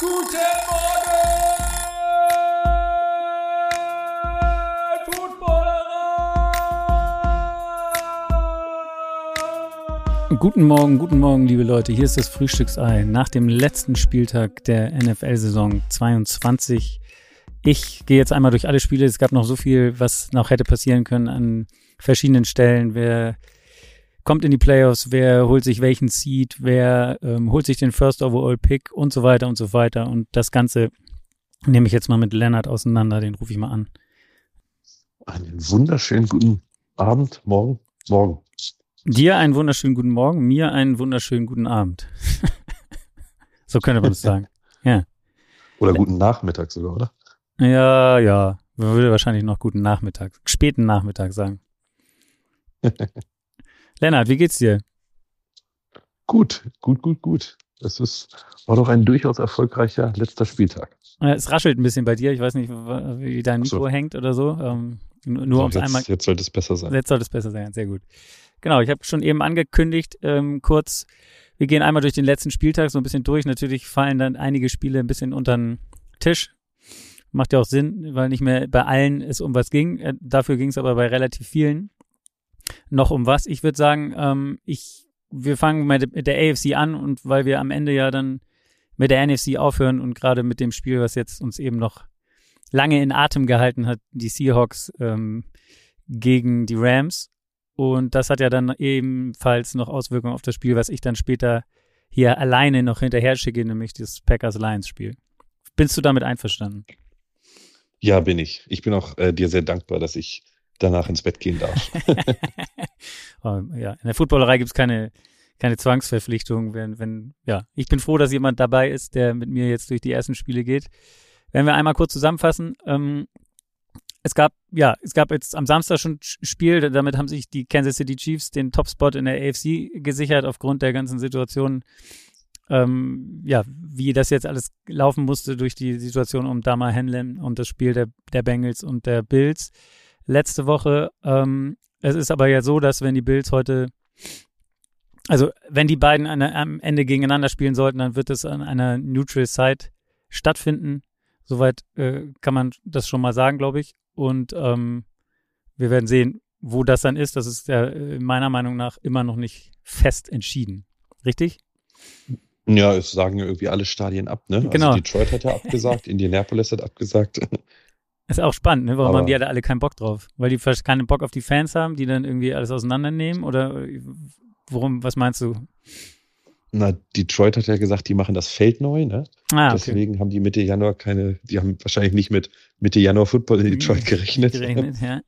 Guten Morgen, Footballerer! Guten Morgen, guten Morgen, liebe Leute. Hier ist das Frühstücksei nach dem letzten Spieltag der NFL-Saison 22. Ich gehe jetzt einmal durch alle Spiele. Es gab noch so viel, was noch hätte passieren können an verschiedenen Stellen. Wer kommt in die Playoffs, wer holt sich welchen Seed, wer ähm, holt sich den First Overall Pick und so weiter und so weiter. Und das Ganze nehme ich jetzt mal mit Lennart auseinander, den rufe ich mal an. Einen wunderschönen guten Abend, morgen, morgen. Dir einen wunderschönen guten Morgen, mir einen wunderschönen guten Abend. so könnte man es sagen. Ja. Oder guten Nachmittag sogar, oder? Ja, ja. Man würde wahrscheinlich noch guten Nachmittag, späten Nachmittag sagen. Lennart, wie geht's dir? Gut, gut, gut, gut. Es ist, war doch ein durchaus erfolgreicher letzter Spieltag. Äh, Es raschelt ein bisschen bei dir. Ich weiß nicht, wie dein Ach so. Mikro hängt oder so. Ähm, nur So, um es jetzt, einmal. jetzt sollte es besser sein. Jetzt sollte es besser sein. Sehr gut. Genau, ich habe schon eben angekündigt, ähm, kurz, wir gehen einmal durch den letzten Spieltag so ein bisschen durch. Natürlich fallen dann einige Spiele ein bisschen unter den Tisch. Macht ja auch Sinn, weil nicht mehr bei allen es um was ging. Äh, dafür ging es aber bei relativ vielen noch um was. Ich würde sagen, ähm, ich, wir fangen mit der AFC an und weil wir am Ende ja dann mit der NFC aufhören und gerade mit dem Spiel, was jetzt uns eben noch lange in Atem gehalten hat, die Seahawks ähm, gegen die Rams. Und das hat ja dann ebenfalls noch Auswirkungen auf das Spiel, was ich dann später hier alleine noch hinterher schicke, nämlich das Packers-Lions-Spiel. Bist du damit einverstanden? Ja, bin ich. Ich bin auch äh, dir sehr dankbar, dass ich danach ins Bett gehen darf. Oh, ja, in der Footballerei gibt's keine, keine Zwangsverpflichtung. Wenn, wenn, ja, ich bin froh, dass jemand dabei ist, der mit mir jetzt durch die ersten Spiele geht. Wenn wir einmal kurz zusammenfassen, ähm, es gab, ja, es gab jetzt am Samstag schon Spiel, damit haben sich die Kansas City Chiefs den Topspot in der AFC gesichert aufgrund der ganzen Situation, ähm, ja, wie das jetzt alles laufen musste durch die Situation um Dama Hanlon und das Spiel der, der Bengals und der Bills letzte Woche. Ähm, es ist aber ja so, dass wenn die Bills heute, also wenn die beiden an, am Ende gegeneinander spielen sollten, dann wird es an einer Neutral Site stattfinden. Soweit äh, kann man das schon mal sagen, glaube ich. Und ähm, wir werden sehen, wo das dann ist. Das ist ja äh, meiner Meinung nach immer noch nicht fest entschieden. Richtig? ja, es sagen ja irgendwie alle Stadien ab, ne? Genau. Also Detroit hat ja abgesagt, Indianapolis hat abgesagt. Ist auch spannend, ne? Warum Aber- haben die alle, alle keinen Bock drauf? Weil die vielleicht keinen Bock auf die Fans haben, die dann irgendwie alles auseinandernehmen? Oder äh, worum, was meinst du? Na, Detroit hat ja gesagt, die machen das Feld neu, ne? Ah, okay. Deswegen haben die Mitte Januar keine, die haben wahrscheinlich nicht mit Mitte Januar Football in Detroit gerechnet. Gerechnet, ja.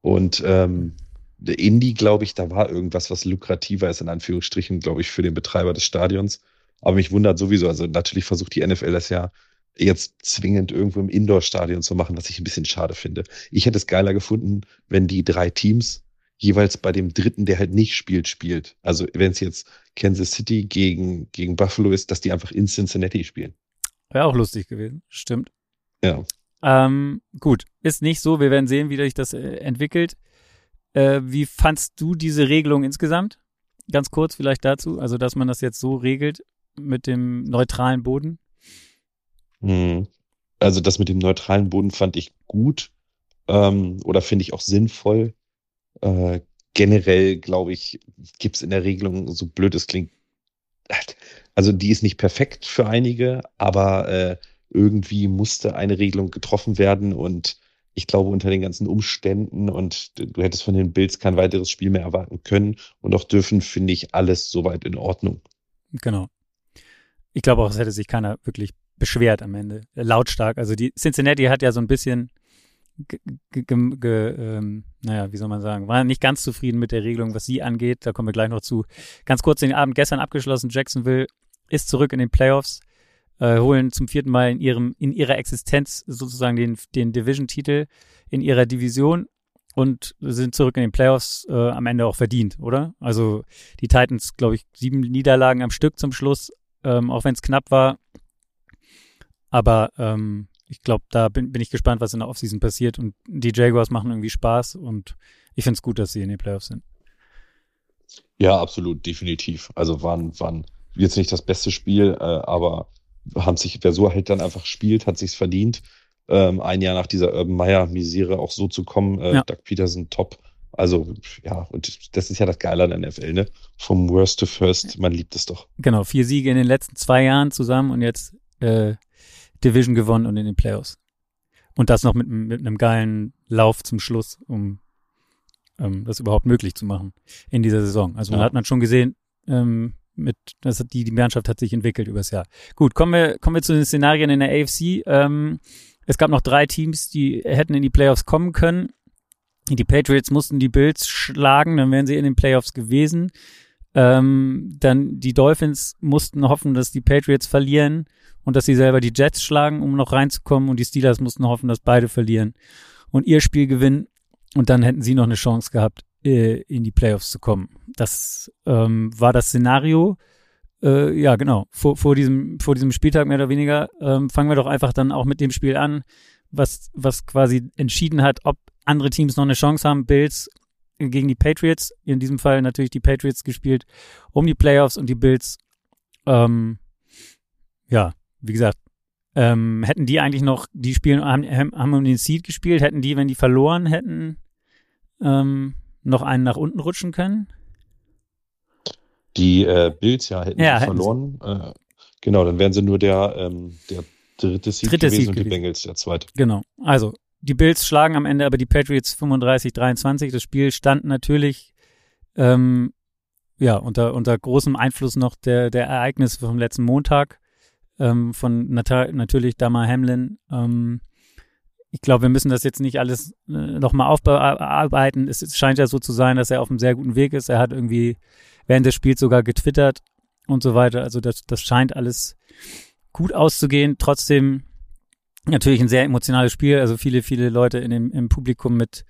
Und ähm, der Indie, glaube ich, da war irgendwas, was lukrativer ist, in Anführungsstrichen, glaube ich, für den Betreiber des Stadions. Aber mich wundert sowieso, also natürlich versucht die NFL das ja jetzt zwingend irgendwo im Indoor-Stadion zu machen, was ich ein bisschen schade finde. Ich hätte es geiler gefunden, wenn die drei Teams jeweils bei dem dritten, der halt nicht spielt, spielt. Also wenn es jetzt Kansas City gegen, gegen Buffalo ist, dass die einfach in Cincinnati spielen. Wäre auch lustig gewesen. Stimmt. Ja. Ähm, gut, ist nicht so. Wir werden sehen, wie sich das äh, entwickelt. Äh, wie fandst du diese Regelung insgesamt? Ganz kurz vielleicht dazu. Also, dass man das jetzt so regelt mit dem neutralen Boden. Hm. Also das mit dem neutralen Boden fand ich gut ähm, oder finde ich auch sinnvoll. Äh, generell, glaube ich, gibt es in der Regelung, so blöd es klingt, also die ist nicht perfekt für einige, aber äh, irgendwie musste eine Regelung getroffen werden und ich glaube, unter den ganzen Umständen und du hättest von den Bills kein weiteres Spiel mehr erwarten können und auch dürfen, finde ich alles soweit in Ordnung. Genau. Ich glaube auch, es hätte sich keiner wirklich beschwert am Ende. Äh, Lautstark. Also die Cincinnati hat ja so ein bisschen, ähm, naja, wie soll man sagen, war nicht ganz zufrieden mit der Regelung, was sie angeht. Da kommen wir gleich noch zu. Ganz kurz den Abend gestern abgeschlossen. Jacksonville ist zurück in den Playoffs, äh, holen zum vierten Mal in ihrem, in ihrer Existenz sozusagen den, den Division-Titel in ihrer Division und sind zurück in den Playoffs äh, am Ende auch verdient, oder? Also die Titans, glaube ich, sieben Niederlagen am Stück zum Schluss, ähm, auch wenn es knapp war. Aber ähm, ich glaube, da bin, bin ich gespannt, was in der Offseason passiert. Und die Jaguars machen irgendwie Spaß und ich finde es gut, dass sie in den Playoffs sind. Ja, absolut, definitiv. Also waren, waren jetzt nicht das beste Spiel, äh, aber haben sich, wer so halt dann einfach spielt, hat sich's verdient. Ähm, ein Jahr nach dieser Urban Meyer Misere auch so zu kommen. Äh, Ja. Doug Peterson top. Also, ja, und das ist ja das Geile an der NFL, ne? Vom Worst to First, man liebt es doch. Genau, vier Siege in den letzten zwei Jahren zusammen und jetzt äh, Division gewonnen und in den Playoffs. Und das noch mit, mit einem geilen Lauf zum Schluss, um ähm, das überhaupt möglich zu machen in dieser Saison. Also man Ja. hat man schon gesehen, ähm, mit, das hat die, die Mannschaft hat sich entwickelt übers Jahr. Gut, kommen wir, kommen wir zu den Szenarien in der AFC. Ähm, es gab noch drei Teams, die hätten in die Playoffs kommen können. Die Patriots mussten die Bills schlagen, dann wären sie in den Playoffs gewesen. Ähm, dann die Dolphins mussten hoffen, dass die Patriots verlieren und dass sie selber die Jets schlagen, um noch reinzukommen. Und die Steelers mussten hoffen, dass beide verlieren und ihr Spiel gewinnen. Und dann hätten sie noch eine Chance gehabt, äh, in die Playoffs zu kommen. Das ähm, war das Szenario. Äh, ja, genau. Vor, vor, diesem, vor diesem Spieltag mehr oder weniger ähm, fangen wir doch einfach dann auch mit dem Spiel an, was, was quasi entschieden hat, ob andere Teams noch eine Chance haben. Bills gegen die Patriots, in diesem Fall natürlich die Patriots gespielt, um die Playoffs und die Bills, ähm, ja, wie gesagt, ähm, hätten die eigentlich noch, die spielen, haben, haben um den Seed gespielt, hätten die, wenn die verloren hätten, ähm, noch einen nach unten rutschen können? Die äh, Bills ja hätten Ja, sie hätten verloren. Äh, genau, dann wären sie nur der, ähm, der dritte Seed Dritte gewesen Seed und die gewesen. Bengals der zweite. Genau. Also, die Bills schlagen am Ende aber die Patriots 35-23. Das Spiel stand natürlich, ähm, ja, unter, unter großem Einfluss noch der, der Ereignisse vom letzten Montag, ähm, von nata natürlich Damar Hamlin. Ähm, ich glaube, wir müssen das jetzt nicht alles äh, nochmal aufbearbeiten. Es, es scheint ja so zu sein, dass er auf einem sehr guten Weg ist. Er hat irgendwie während des Spiels sogar getwittert und so weiter. Also das, das scheint alles gut auszugehen. Trotzdem natürlich ein sehr emotionales Spiel. Also viele, viele Leute in dem, im Publikum mit,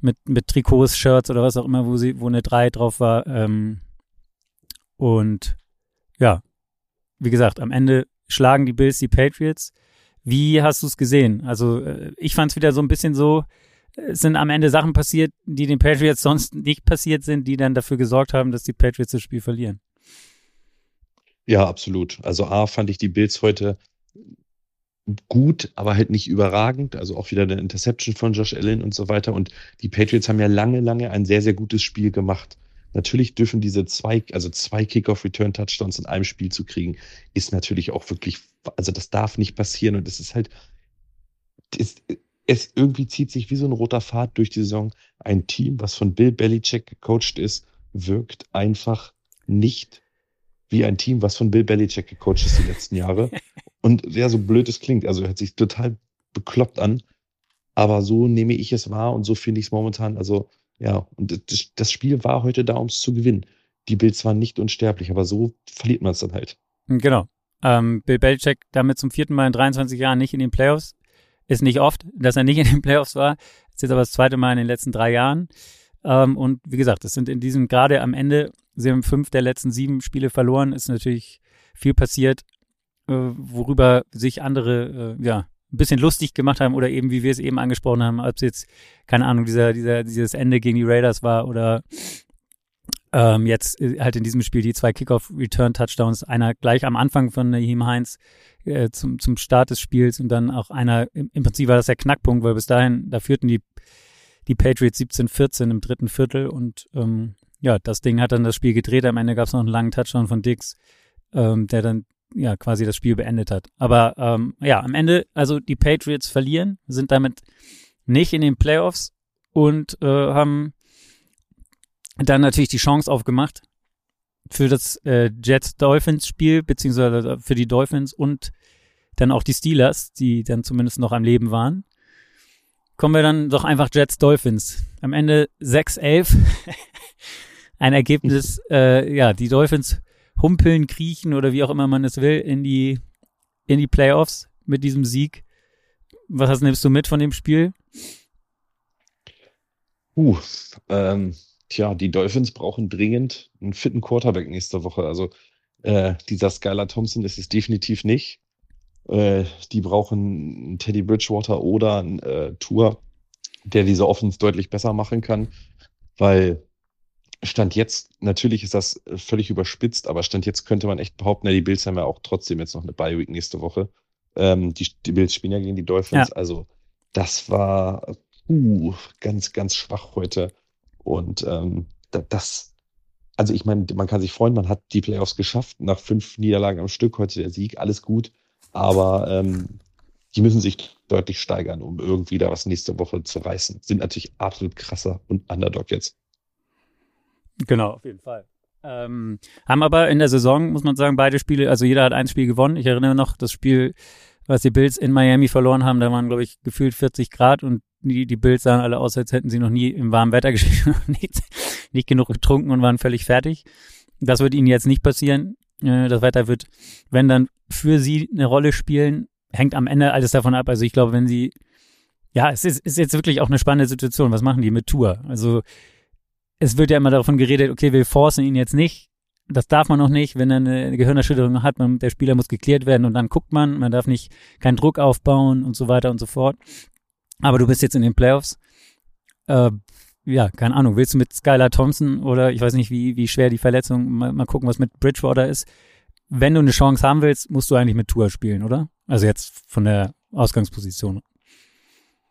mit, mit Trikots, Shirts oder was auch immer, wo sie, wo eine 3 drauf war. Ähm, und ja, wie gesagt, am Ende schlagen die Bills die Patriots. Wie hast du es gesehen? Also äh, ich fand es wieder so ein bisschen so, es sind am Ende Sachen passiert, die den Patriots sonst nicht passiert sind, die dann dafür gesorgt haben, dass die Patriots das Spiel verlieren. Ja, absolut. Also A fand ich die Bills heute gut, aber halt nicht überragend. Also auch wieder eine Interception von Josh Allen und so weiter. Und die Patriots haben ja lange, lange ein sehr, sehr gutes Spiel gemacht. Natürlich dürfen diese zwei, also zwei Kickoff-Return-Touchdowns in einem Spiel zu kriegen, ist natürlich auch wirklich, also das darf nicht passieren. Und es ist halt, es, es irgendwie zieht sich wie so ein roter Pfad durch die Saison. Ein Team, was von Bill Belichick gecoacht ist, wirkt einfach nicht wie ein Team, was von Bill Belichick gecoacht ist die letzten Jahre. Und ja, so blöd es klingt, also hört sich total bekloppt an, aber so nehme ich es wahr und so finde ich es momentan. Also ja, und das, Spiel war heute da, um es zu gewinnen. Die Bills waren nicht unsterblich, aber so verliert man es dann halt. Genau. Ähm, Bill Belichick damit zum vierten Mal in 23 Jahren nicht in den Playoffs. Ist nicht oft, dass er nicht in den Playoffs war. Ist jetzt aber das zweite Mal in den letzten drei Jahren. Ähm, und wie gesagt, es sind in diesem, gerade am Ende, sie haben fünf der letzten sieben Spiele verloren, ist natürlich viel passiert, worüber sich andere, äh, ja, ein bisschen lustig gemacht haben oder eben, wie wir es eben angesprochen haben, ob es jetzt, keine Ahnung, dieser, dieser, dieses Ende gegen die Raiders war oder ähm, jetzt äh, halt in diesem Spiel die zwei Kickoff-Return-Touchdowns, einer gleich am Anfang von Naheem Heinz äh, zum, zum Start des Spiels und dann auch einer, im, im Prinzip war das der Knackpunkt, weil bis dahin, da führten die, die Patriots 17-14 im dritten Viertel und ähm, ja, das Ding hat dann das Spiel gedreht. Am Ende gab es noch einen langen Touchdown von Dix, ähm, der dann ja quasi das Spiel beendet hat. Aber ähm, ja, am Ende, also die Patriots verlieren, sind damit nicht in den Playoffs und äh, haben dann natürlich die Chance aufgemacht für das äh, Jets-Dolphins-Spiel, beziehungsweise für die Dolphins und dann auch die Steelers, die dann zumindest noch am Leben waren. Kommen wir dann doch einfach Jets-Dolphins. Am Ende 6-11. Ein Ergebnis, äh, ja, die Dolphins humpeln, kriechen oder wie auch immer man es will, in die, in die Playoffs mit diesem Sieg. Was hast, nimmst du mit von dem Spiel? Uh, ähm, tja, die Dolphins brauchen dringend einen fitten Quarterback nächste Woche. Also äh, dieser Skylar Thompson ist es definitiv nicht. Äh, die brauchen einen Teddy Bridgewater oder einen äh, Tour, der diese Offense deutlich besser machen kann, weil Stand jetzt, natürlich ist das völlig überspitzt, aber Stand jetzt könnte man echt behaupten, na, die Bills haben ja auch trotzdem jetzt noch eine Bye-Week nächste Woche. Ähm, die, die Bills spielen ja gegen die Dolphins. Ja. Also das war uh, ganz, ganz schwach heute. Und ähm, da, das, also ich meine, man kann sich freuen, man hat die Playoffs geschafft, nach fünf Niederlagen am Stück, heute der Sieg, alles gut. Aber ähm, die müssen sich deutlich steigern, um irgendwie da was nächste Woche zu reißen. Sind natürlich absolut krasser und Underdog jetzt. Genau, auf jeden Fall. Ähm, haben aber in der Saison, muss man sagen, beide Spiele, also jeder hat ein Spiel gewonnen. Ich erinnere noch, das Spiel, was die Bills in Miami verloren haben, da waren, glaube ich, gefühlt 40 Grad und die, die Bills sahen alle aus, als hätten sie noch nie im warmen Wetter gespielt, nicht, nicht genug getrunken und waren völlig fertig. Das wird ihnen jetzt nicht passieren. Äh, Das Wetter wird, wenn dann für sie eine Rolle spielen, hängt am Ende alles davon ab. Also ich glaube, wenn sie, ja, es ist, ist jetzt wirklich auch eine spannende Situation. Was machen die mit Tour? Also es wird ja immer davon geredet, okay, wir forcen ihn jetzt nicht. Das darf man noch nicht, wenn er eine Gehirnerschütterung hat. Man, der Spieler muss geklärt werden und dann guckt man. Man darf nicht keinen Druck aufbauen und so weiter und so fort. Aber du bist jetzt in den Playoffs. Äh, ja, keine Ahnung. Willst du mit Skylar Thompson oder ich weiß nicht, wie, wie schwer die Verletzung, mal, mal gucken, was mit Bridgewater ist. Wenn du eine Chance haben willst, musst du eigentlich mit Tour spielen, oder? Also jetzt von der Ausgangsposition.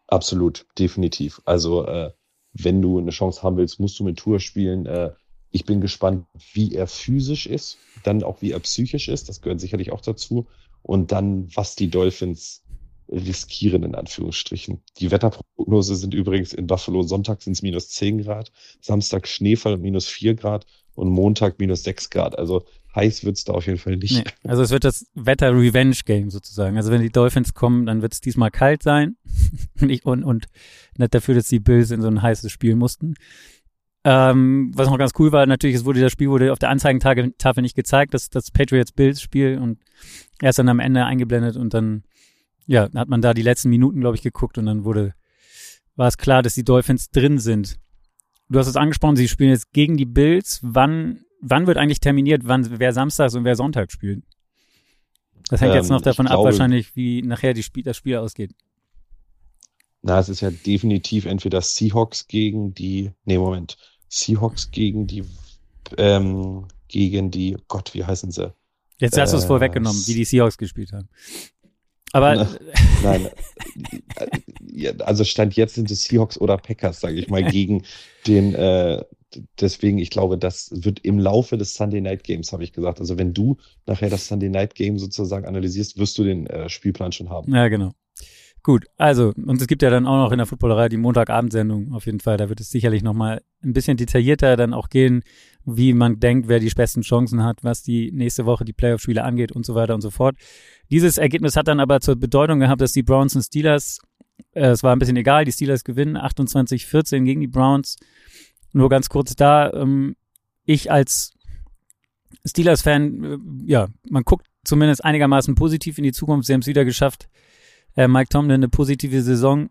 Absolut, definitiv. Also äh, wenn du eine Chance haben willst, musst du mit Tour spielen. Äh, ich bin gespannt, wie er physisch ist, dann auch wie er psychisch ist. Das gehört sicherlich auch dazu. Und dann, was die Dolphins riskieren, in Anführungsstrichen. Die Wetterprognose sind übrigens in Buffalo Sonntag sind es minus 10 Grad, Samstag Schneefall minus 4 Grad und Montag minus 6 Grad. Also heiß wird's da auf jeden Fall nicht. Nee, also es wird das Wetter-Revenge-Game sozusagen. Also wenn die Dolphins kommen, dann wird es diesmal kalt sein und, und nicht dafür, dass die Bills in so ein heißes Spiel mussten. Ähm, was noch ganz cool war, natürlich, es wurde das Spiel wurde auf der Anzeigentafel nicht gezeigt, das, das Patriots-Bills-Spiel und erst dann am Ende eingeblendet und dann, ja, hat man da die letzten Minuten, glaube ich, geguckt und dann wurde, war es klar, dass die Dolphins drin sind. Du hast es angesprochen, sie spielen jetzt gegen die Bills. Wann, wann wird eigentlich terminiert, wann, wer Samstags und wer Sonntag spielt? Das hängt jetzt Ähm, noch davon ich ab, glaube- wahrscheinlich, wie nachher Spiel, das Spiel ausgeht. Na, es ist ja definitiv entweder Seahawks gegen die, nee, Moment, Seahawks gegen die, ähm, gegen die, Gott, wie heißen sie? Jetzt hast du es Äh, vorweggenommen, wie die Seahawks gespielt haben. Aber Na, Nein, äh, also Stand jetzt sind es Seahawks oder Packers, sage ich mal, gegen den, äh, deswegen, ich glaube, das wird im Laufe des Sunday Night Games, habe ich gesagt. Also wenn du nachher das Sunday Night Game sozusagen analysierst, wirst du den äh, Spielplan schon haben. Ja, genau. Gut, also, und es gibt ja dann auch noch in der Footballerei die Montagabendsendung auf jeden Fall. Da wird es sicherlich nochmal ein bisschen detaillierter dann auch gehen, wie man denkt, wer die besten Chancen hat, was die nächste Woche die Playoff-Spiele angeht und so weiter und so fort. Dieses Ergebnis hat dann aber zur Bedeutung gehabt, dass die Browns und Steelers, äh, es war ein bisschen egal, die Steelers gewinnen 28-14 gegen die Browns. Nur ganz kurz da, ähm, ich als Steelers-Fan, äh, ja, man guckt zumindest einigermaßen positiv in die Zukunft. Sie haben es wieder geschafft, äh, Mike Tomlin eine positive Saison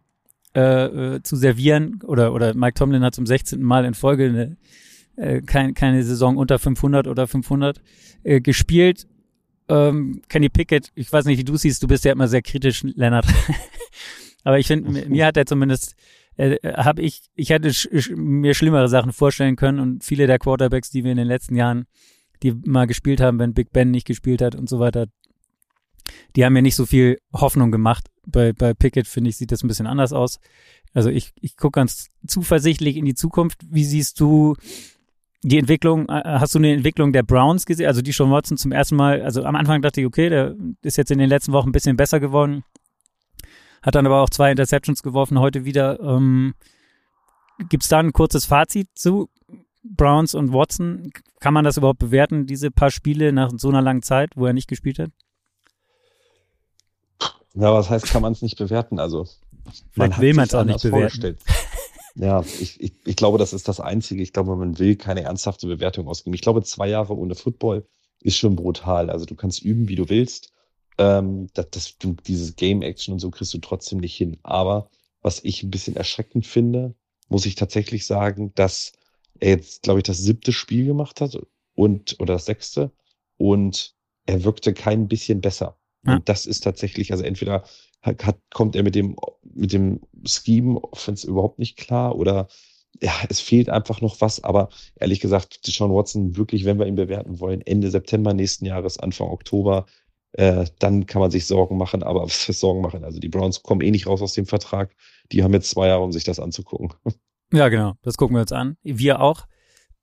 äh, äh, zu servieren oder oder Mike Tomlin hat zum 16. Mal in Folge eine, äh, kein, keine Saison unter 500 oder 500 äh, gespielt. Ähm, Kenny Pickett, ich weiß nicht, wie du siehst, du bist ja immer sehr kritisch, Lennart. Aber ich finde, mir- mir hat er zumindest, äh, habe ich, ich hätte sch mir schlimmere Sachen vorstellen können und viele der Quarterbacks, die wir in den letzten Jahren, die mal gespielt haben, wenn Big Ben nicht gespielt hat und so weiter, die haben mir nicht so viel Hoffnung gemacht. Bei, bei Pickett, finde ich, sieht das ein bisschen anders aus. Also ich, ich gucke ganz zuversichtlich in die Zukunft. Wie siehst du die Entwicklung? Äh, Hast du eine Entwicklung der Browns gesehen? Also die Sean Watson zum ersten Mal, also am Anfang dachte ich, okay, der ist jetzt in den letzten Wochen ein bisschen besser geworden. Hat dann aber auch zwei Interceptions geworfen heute wieder. Ähm, Gibt es da ein kurzes Fazit zu Browns und Watson? Kann man das überhaupt bewerten, diese paar Spiele nach so einer langen Zeit, wo er nicht gespielt hat? Ja, was heißt, kann man es nicht bewerten? Also Vielleicht will sich's man's auch nicht bewerten. Ja, ich, ich, ich glaube, das ist das Einzige. Ich glaube, man will keine ernsthafte Bewertung ausgeben. Ich glaube, zwei Jahre ohne Football ist schon brutal. Also du kannst üben, wie du willst. Ähm, das, das, du, dieses Game Action und so kriegst du trotzdem nicht hin. Aber was ich ein bisschen erschreckend finde, muss ich tatsächlich sagen, dass er jetzt, glaube ich, das siebte Spiel gemacht hat und oder das sechste und er wirkte kein bisschen besser. Ja. Und das ist tatsächlich, also entweder hat, kommt er mit dem, mit dem Scheme Offense überhaupt nicht klar oder ja, es fehlt einfach noch was, aber ehrlich gesagt, Deshaun Watson, wirklich, wenn wir ihn bewerten wollen, Ende September nächsten Jahres, Anfang Oktober, äh, dann kann man sich Sorgen machen, aber was heißt Sorgen machen? Also die Browns kommen eh nicht raus aus dem Vertrag. Die haben jetzt zwei Jahre, um sich das anzugucken. Ja, genau. Das gucken wir uns an. Wir auch.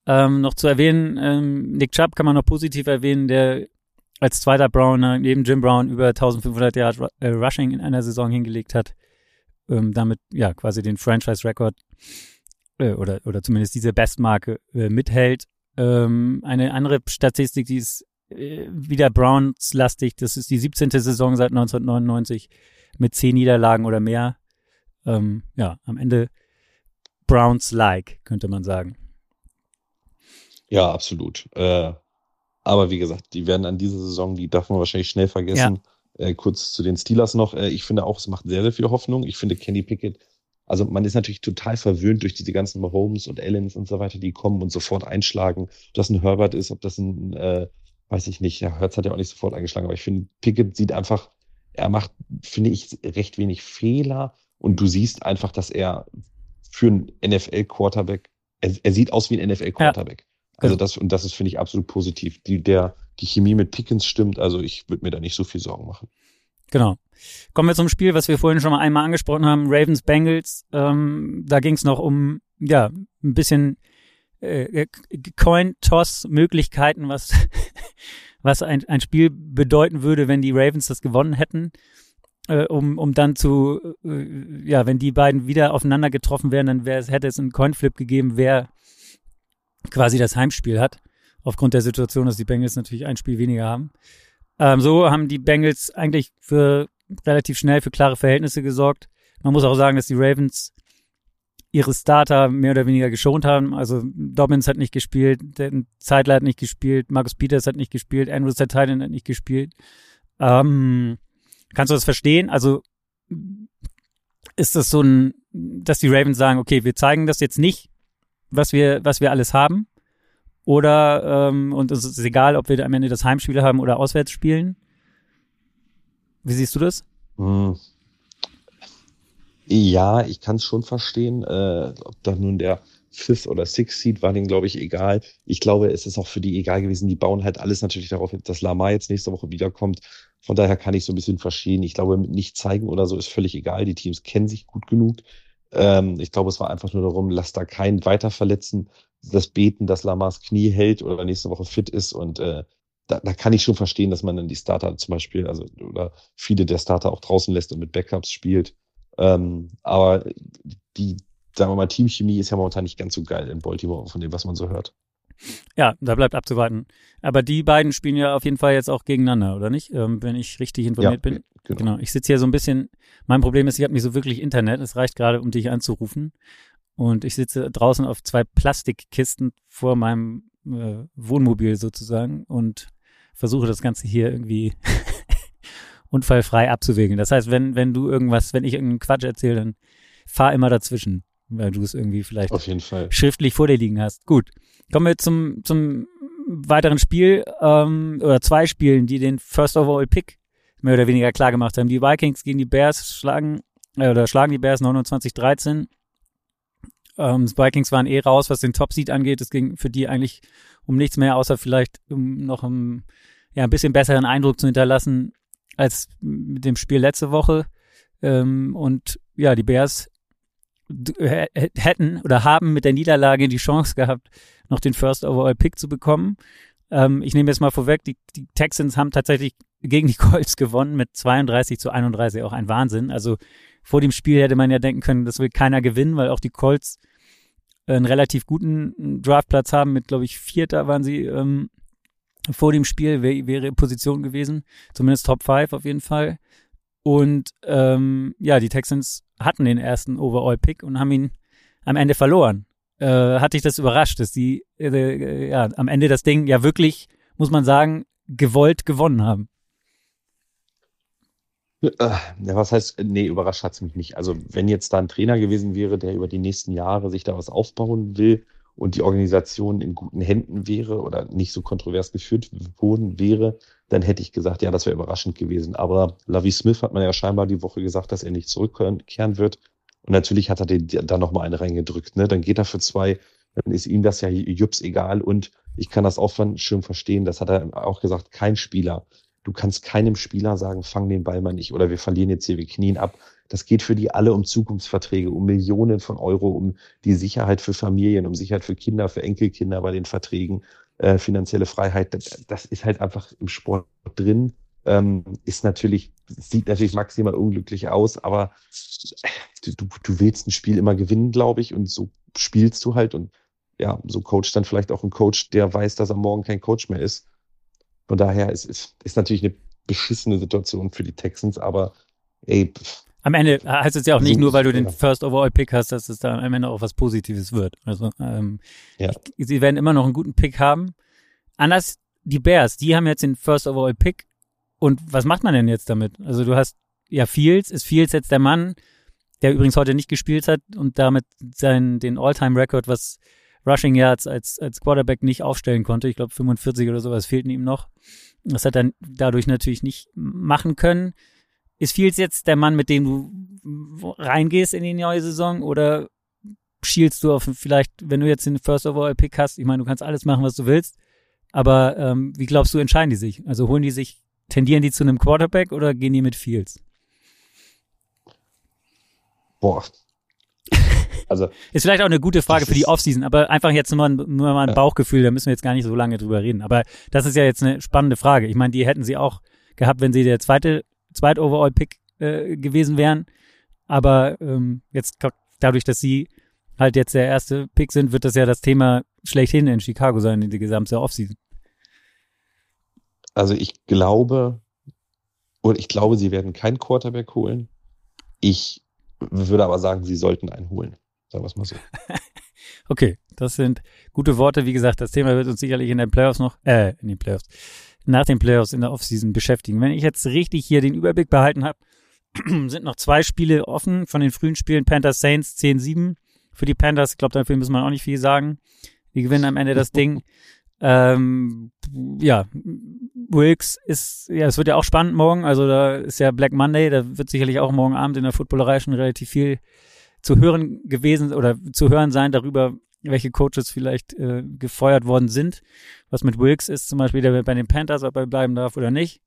Ähm, noch zu erwähnen, ähm, Nick Chubb kann man noch positiv erwähnen, der als zweiter Browner neben Jim Brown über 1500 Yard äh, Rushing in einer Saison hingelegt hat. Ähm, damit ja quasi den Franchise-Record äh, oder, oder zumindest diese Bestmarke äh, mithält. Ähm, eine andere Statistik, die ist äh, wieder Browns-lastig, das ist die 17. Saison seit 1999 mit zehn Niederlagen oder mehr. Ähm, ja, am Ende Browns-like, könnte man sagen. Ja, absolut. Äh, aber wie gesagt, die werden an dieser Saison, die darf man wahrscheinlich schnell vergessen. Ja. Äh, kurz zu den Steelers noch. Äh, ich finde auch, es macht sehr, sehr viel Hoffnung. Ich finde Kenny Pickett, also man ist natürlich total verwöhnt durch diese ganzen Mahomes und Allens und so weiter, die kommen und sofort einschlagen. Ob das ein Herbert ist, ob das ein, äh, weiß ich nicht, ja, Hertz hat ja auch nicht sofort eingeschlagen, aber ich finde, Pickett sieht einfach, er macht, finde ich, recht wenig Fehler und du siehst einfach, dass er für einen NFL-Quarterback, er, er, sieht aus wie ein NFL-Quarterback. Ja. Also das, und das ist, finde ich, absolut positiv. Die, der, die Chemie mit Pickens stimmt, also ich würde mir da nicht so viel Sorgen machen. Genau. Kommen wir zum Spiel, was wir vorhin schon mal einmal angesprochen haben, Ravens Bengals. Ähm, da ging es noch um ja ein bisschen äh, Coin-Toss-Möglichkeiten, was was ein, ein Spiel bedeuten würde, wenn die Ravens das gewonnen hätten, äh, um um dann zu äh, ja, wenn die beiden wieder aufeinander getroffen wären, dann wäre hätte es einen Coinflip gegeben, wer quasi das Heimspiel hat. Aufgrund der Situation, dass die Bengals natürlich ein Spiel weniger haben. Ähm, so haben die Bengals eigentlich für relativ schnell für klare Verhältnisse gesorgt. Man muss auch sagen, dass die Ravens ihre Starter mehr oder weniger geschont haben. Also Dobbins hat nicht gespielt, Zeitler hat nicht gespielt, Marcus Peters hat nicht gespielt, Andrews der Titan hat nicht gespielt. Ähm, kannst du das verstehen? Also ist das so ein, dass die Ravens sagen, okay, wir zeigen das jetzt nicht, was wir, was wir alles haben. Oder, ähm, und es ist egal, ob wir am Ende das Heimspiel haben oder auswärts spielen. Wie siehst du das? Hm. Ja, ich kann es schon verstehen. Äh, ob da nun der Fifth oder Sixth Seed war denen, glaube ich, egal. Ich glaube, es ist auch für die egal gewesen. Die bauen halt alles natürlich darauf, dass Lamar jetzt nächste Woche wiederkommt. Von daher kann ich so ein bisschen verstehen. Ich glaube, mit nicht zeigen oder so ist völlig egal. Die Teams kennen sich gut genug. Ähm, ich glaube, es war einfach nur darum, lass da keinen weiter verletzen. Das Beten, dass Lamars Knie hält oder nächste Woche fit ist. Und äh, da, da kann ich schon verstehen, dass man dann die Starter zum Beispiel, also oder viele der Starter auch draußen lässt und mit Backups spielt. Ähm, aber die, sagen wir mal, Teamchemie ist ja momentan nicht ganz so geil in Baltimore, von dem, was man so hört. Ja, da bleibt abzuwarten. Aber die beiden spielen ja auf jeden Fall jetzt auch gegeneinander, oder nicht? Ähm, wenn ich richtig informiert ja, bin. Genau. genau. Ich sitze hier so ein bisschen. Mein Problem ist, ich habe nicht so wirklich Internet. Es reicht gerade, um dich anzurufen. Und ich sitze draußen auf zwei Plastikkisten vor meinem äh, Wohnmobil sozusagen und versuche das Ganze hier irgendwie unfallfrei abzuwägen. Das heißt, wenn, wenn du irgendwas, wenn ich irgendeinen Quatsch erzähle, dann fahr immer dazwischen, weil du es irgendwie vielleicht schriftlich vor dir liegen hast. Gut. Kommen wir zum, zum weiteren Spiel ähm, oder zwei Spielen, die den First Overall Pick mehr oder weniger klar gemacht haben. Die Vikings gegen die Bears schlagen äh, oder schlagen die Bears 29-13. Ähm, die Vikings waren eh raus, was den Top Seed angeht. Es ging für die eigentlich um nichts mehr, außer vielleicht um noch um, ja, ein bisschen besseren Eindruck zu hinterlassen als mit dem Spiel letzte Woche. Ähm, und ja, die Bears hätten oder haben mit der Niederlage die Chance gehabt, noch den First Overall Pick zu bekommen. Ähm, ich nehme jetzt mal vorweg, die, die Texans haben tatsächlich gegen die Colts gewonnen mit 32 zu 31, auch ein Wahnsinn. Also vor dem Spiel hätte man ja denken können, das will keiner gewinnen, weil auch die Colts einen relativ guten Draftplatz haben mit, glaube ich, Vierter waren sie ähm, vor dem Spiel, wär, wäre Position gewesen, zumindest Top 5 auf jeden Fall. Und ähm, ja, die Texans hatten den ersten Overall-Pick und haben ihn am Ende verloren. Äh, hat dich das überrascht, dass die äh, ja, am Ende das Ding ja wirklich, muss man sagen, gewollt gewonnen haben? Äh, ja, was heißt, nee, überrascht hat's mich nicht. Also, wenn jetzt da ein Trainer gewesen wäre, der über die nächsten Jahre sich da was aufbauen will und die Organisation in guten Händen wäre oder nicht so kontrovers geführt worden wäre, dann hätte ich gesagt, ja, das wäre überraschend gewesen. Aber Lavi Smith hat man ja scheinbar die Woche gesagt, dass er nicht zurückkehren wird. Und natürlich hat er den da nochmal eine reingedrückt. Ne? Dann geht er für zwei, dann ist ihm das ja jups egal. Und ich kann das auch schön verstehen. Das hat er auch gesagt. Kein Spieler. Du kannst keinem Spieler sagen, fang den Ball mal nicht oder wir verlieren jetzt hier, wir knien ab. Das geht für die alle um Zukunftsverträge, um Millionen von Euro, um die Sicherheit für Familien, um Sicherheit für Kinder, für Enkelkinder bei den Verträgen, äh, finanzielle Freiheit. Das, das ist halt einfach im Sport drin. Ähm, ist natürlich, sieht natürlich maximal unglücklich aus, aber du, du willst ein Spiel immer gewinnen, glaube ich, und so spielst du halt und ja, so coacht dann vielleicht auch ein Coach, der weiß, dass er morgen kein Coach mehr ist. Von daher ist, ist, ist natürlich eine beschissene Situation für die Texans, aber ey. Am Ende heißt es ja auch nicht nur, weil du den First Overall Pick hast, dass es da am Ende auch was Positives wird. Also ähm, ja. ich, sie werden immer noch einen guten Pick haben. Anders die Bears, die haben jetzt den First Overall Pick und was macht man denn jetzt damit? Also du hast ja Fields, ist Fields jetzt der Mann, der übrigens heute nicht gespielt hat und damit seinen, den All-Time-Record, was Rushing Yards als, als Quarterback nicht aufstellen konnte. Ich glaube 45 oder sowas fehlten ihm noch. Das hat er dadurch natürlich nicht machen können. Ist Fields jetzt der Mann, mit dem du reingehst in die neue Saison oder schielst du auf vielleicht, wenn du jetzt den First Overall Pick hast, ich meine, du kannst alles machen, was du willst, aber ähm, wie glaubst du, entscheiden die sich? Also holen die sich Tendieren die zu einem Quarterback oder gehen die mit Fields? Boah. Also, ist vielleicht auch eine gute Frage für die Offseason, aber einfach jetzt nur, nur mal ein ja. Bauchgefühl, da müssen wir jetzt gar nicht so lange drüber reden. Aber das ist ja jetzt eine spannende Frage. Ich meine, die hätten sie auch gehabt, wenn sie der zweite, zweite Overall-Pick äh, gewesen wären. Aber ähm, jetzt dadurch, dass sie halt jetzt der erste Pick sind, wird das ja das Thema schlechthin in Chicago sein in die gesamte Offseason. Also ich glaube, oder ich glaube, sie werden keinen Quarterback holen. Ich würde aber sagen, sie sollten einen holen. Sagen wir es mal so. okay, das sind gute Worte. Wie gesagt, das Thema wird uns sicherlich in den Playoffs noch, äh, in den Playoffs, nach den Playoffs in der Offseason beschäftigen. Wenn ich jetzt richtig hier den Überblick behalten habe, sind noch zwei Spiele offen von den frühen Spielen. Panthers Saints 10-7. Für die Panthers, ich glaube, dafür muss man auch nicht viel sagen. Die gewinnen am Ende das Ding. Ähm, ja, Wilkes ist, ja, es wird ja auch spannend morgen. Also da ist ja Black Monday, da wird sicherlich auch morgen Abend in der Footballerei schon relativ viel zu hören gewesen oder zu hören sein darüber, welche Coaches vielleicht äh, gefeuert worden sind. Was mit Wilkes ist zum Beispiel, der bei den Panthers, ob er bleiben darf oder nicht.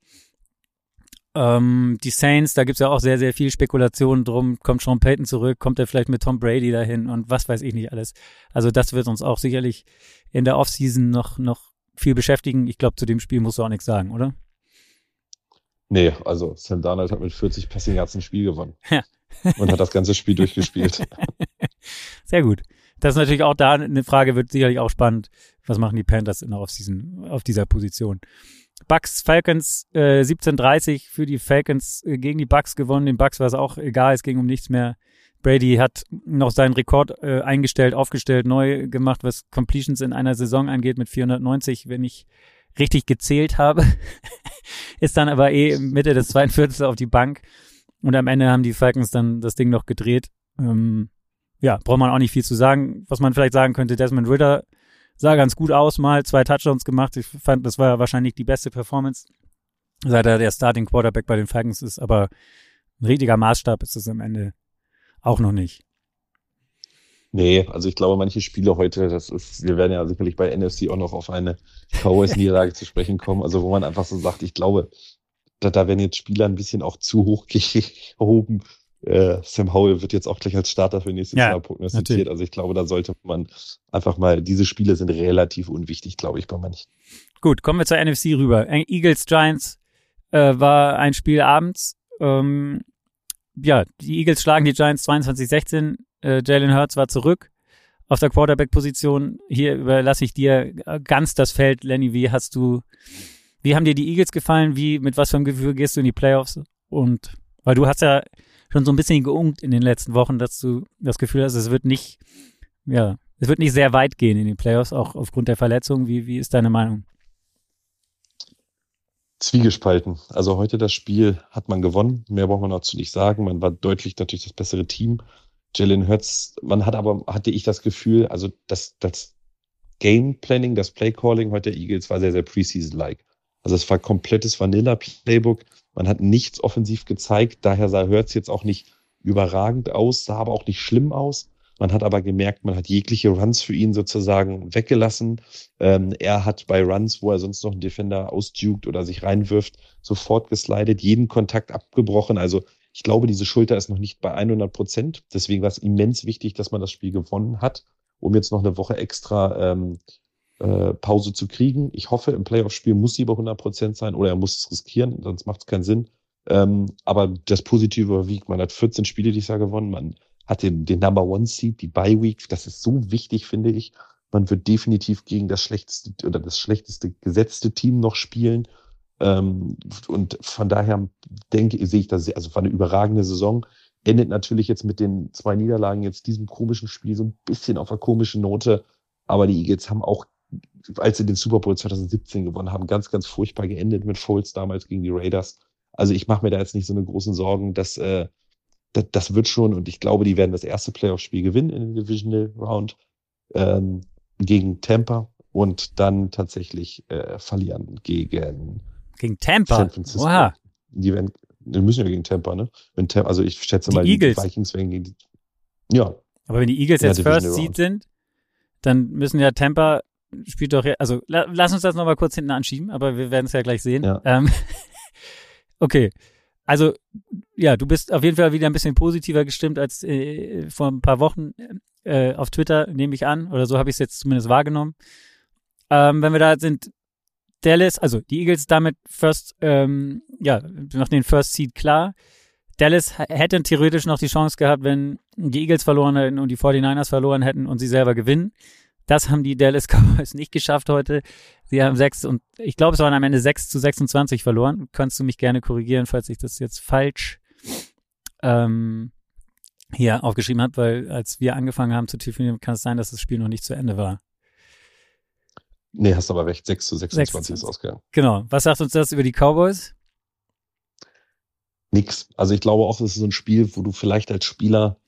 Ähm, die Saints, da gibt's ja auch sehr, sehr viel Spekulation drum. Kommt Sean Payton zurück? Kommt er vielleicht mit Tom Brady dahin? Und was weiß ich nicht alles. Also das wird uns auch sicherlich in der Offseason noch, noch viel beschäftigen. Ich glaube, zu dem Spiel musst du auch nichts sagen, oder? Nee, also Sam Darnold hat mit 40 Passing Yards ein Spiel gewonnen. Ja. und hat das ganze Spiel durchgespielt. Sehr gut. Das ist natürlich auch da eine Frage, wird sicherlich auch spannend. Was machen die Panthers in der Offseason auf dieser Position? Bucks Falcons äh, 17:30 für die Falcons äh, gegen die Bucks gewonnen. Den Bucks war es auch egal, es ging um nichts mehr. Brady hat noch seinen Rekord äh, eingestellt, aufgestellt, neu gemacht, was Completions in einer Saison angeht mit 490, wenn ich richtig gezählt habe. Ist dann aber eh Mitte des zweiten Viertels auf die Bank. Und am Ende haben die Falcons dann das Ding noch gedreht. Ähm, ja, braucht man auch nicht viel zu sagen. Was man vielleicht sagen könnte, Desmond Ritter sah ganz gut aus, mal zwei Touchdowns gemacht. Ich fand, das war wahrscheinlich die beste Performance, seit er der Starting Quarterback bei den Falcons ist. Aber ein richtiger Maßstab ist es am Ende auch noch nicht. Nee, also ich glaube, manche Spiele heute, das ist, wir werden ja sicherlich bei NFC auch noch auf eine Cowboys-Niederlage zu sprechen kommen, also wo man einfach so sagt, ich glaube, da, da werden jetzt Spieler ein bisschen auch zu hoch gehoben, äh, Sam Howell wird jetzt auch gleich als Starter für nächstes ja, Jahr prognostiziert. Natürlich. Also ich glaube, da sollte man einfach mal, diese Spiele sind relativ unwichtig, glaube ich, bei manchen. Gut, kommen wir zur NFC rüber. Eagles Giants äh, war ein Spiel abends. Ähm, ja, die Eagles schlagen die Giants 22-16. Äh, Jalen Hurts war zurück auf der Quarterback-Position. Hier überlasse ich dir ganz das Feld. Lenny, wie hast du, wie haben dir die Eagles gefallen? Wie, mit was für einem Gefühl gehst du in die Playoffs? Und, weil du hast ja schon so ein bisschen geungt in den letzten Wochen, dass du das Gefühl hast, es wird nicht, ja, es wird nicht sehr weit gehen in den Playoffs, auch aufgrund der Verletzung. Wie, wie ist deine Meinung? Zwiegespalten. Also heute das Spiel hat man gewonnen. Mehr braucht man dazu nicht sagen. Man war deutlich natürlich das bessere Team. Jalen Hurts, man hat aber, hatte ich das Gefühl, also das, das Game Planning, das Play Calling heute der Eagles war sehr, sehr Preseason-like. Also es war komplettes Vanilla-Playbook. Man hat nichts offensiv gezeigt, daher sah Hurts jetzt auch nicht überragend aus, sah aber auch nicht schlimm aus. Man hat aber gemerkt, man hat jegliche Runs für ihn sozusagen weggelassen. Ähm, er hat bei Runs, wo er sonst noch einen Defender ausdukt oder sich reinwirft, sofort geslidet, jeden Kontakt abgebrochen. Also ich glaube, diese Schulter ist noch nicht bei 100 Prozent. Deswegen war es immens wichtig, dass man das Spiel gewonnen hat, um jetzt noch eine Woche extra ähm, äh, Pause zu kriegen. Ich hoffe, im Playoff-Spiel muss sie bei 100 Prozent sein oder er muss es riskieren, sonst macht es keinen Sinn. Ähm, aber das Positive überwiegt. Man hat 14 Spiele dieses Jahr gewonnen. Man hat den, den Number One Seed, die Bye Week. Das ist so wichtig, finde ich. Man wird definitiv gegen das schlechteste oder das schlechteste gesetzte Team noch spielen. Ähm, und von daher denke, sehe ich das, also war eine überragende Saison. Endet natürlich jetzt mit den zwei Niederlagen jetzt diesem komischen Spiel so ein bisschen auf einer komischen Note. Aber die Eagles haben auch, als sie den Super Bowl 2017 gewonnen haben, ganz, ganz furchtbar geendet mit Foles damals gegen die Raiders. Also ich mache mir da jetzt nicht so eine großen Sorgen, dass äh, das, das wird schon und ich glaube, die werden das erste Playoff-Spiel gewinnen in der Divisional Round ähm, gegen Tampa und dann tatsächlich äh, verlieren gegen gegen Tampa. San Francisco. Wow. Die werden, die müssen ja gegen Tampa, ne? Wenn Tampa, also ich schätze Die mal, Eagles. die Vikings werden gegen die. Ja, Aber wenn die Eagles Ja, jetzt First Seed sind, dann müssen ja Tampa spielt doch, ja- also la, lass uns das nochmal kurz hinten anschieben, aber wir werden es ja gleich sehen. Ja. Ähm, okay, also ja, du bist auf jeden Fall wieder ein bisschen positiver gestimmt als äh, vor ein paar Wochen äh, auf Twitter, nehme ich an, oder so habe ich es jetzt zumindest wahrgenommen. Ähm, wenn wir da sind, Dallas, also die Eagles damit First, ähm, ja, nach den First Seed klar. Dallas hätte theoretisch noch die Chance gehabt, wenn die Eagles verloren hätten und die 49ers verloren hätten und sie selber gewinnen. Das haben die Dallas Cowboys nicht geschafft heute. Sie haben sechs und ich glaube, es waren am Ende 6 zu 26 verloren. Kannst du mich gerne korrigieren, falls ich das jetzt falsch ähm, hier aufgeschrieben habe, weil als wir angefangen haben zu telefonieren, kann es sein, dass das Spiel noch nicht zu Ende war. nee, hast aber recht, 6 zu 26 26. ist ausgegangen. Genau. Was sagt uns das über die Cowboys? Nix. Also ich glaube auch, das ist so ein Spiel, wo du vielleicht als Spieler,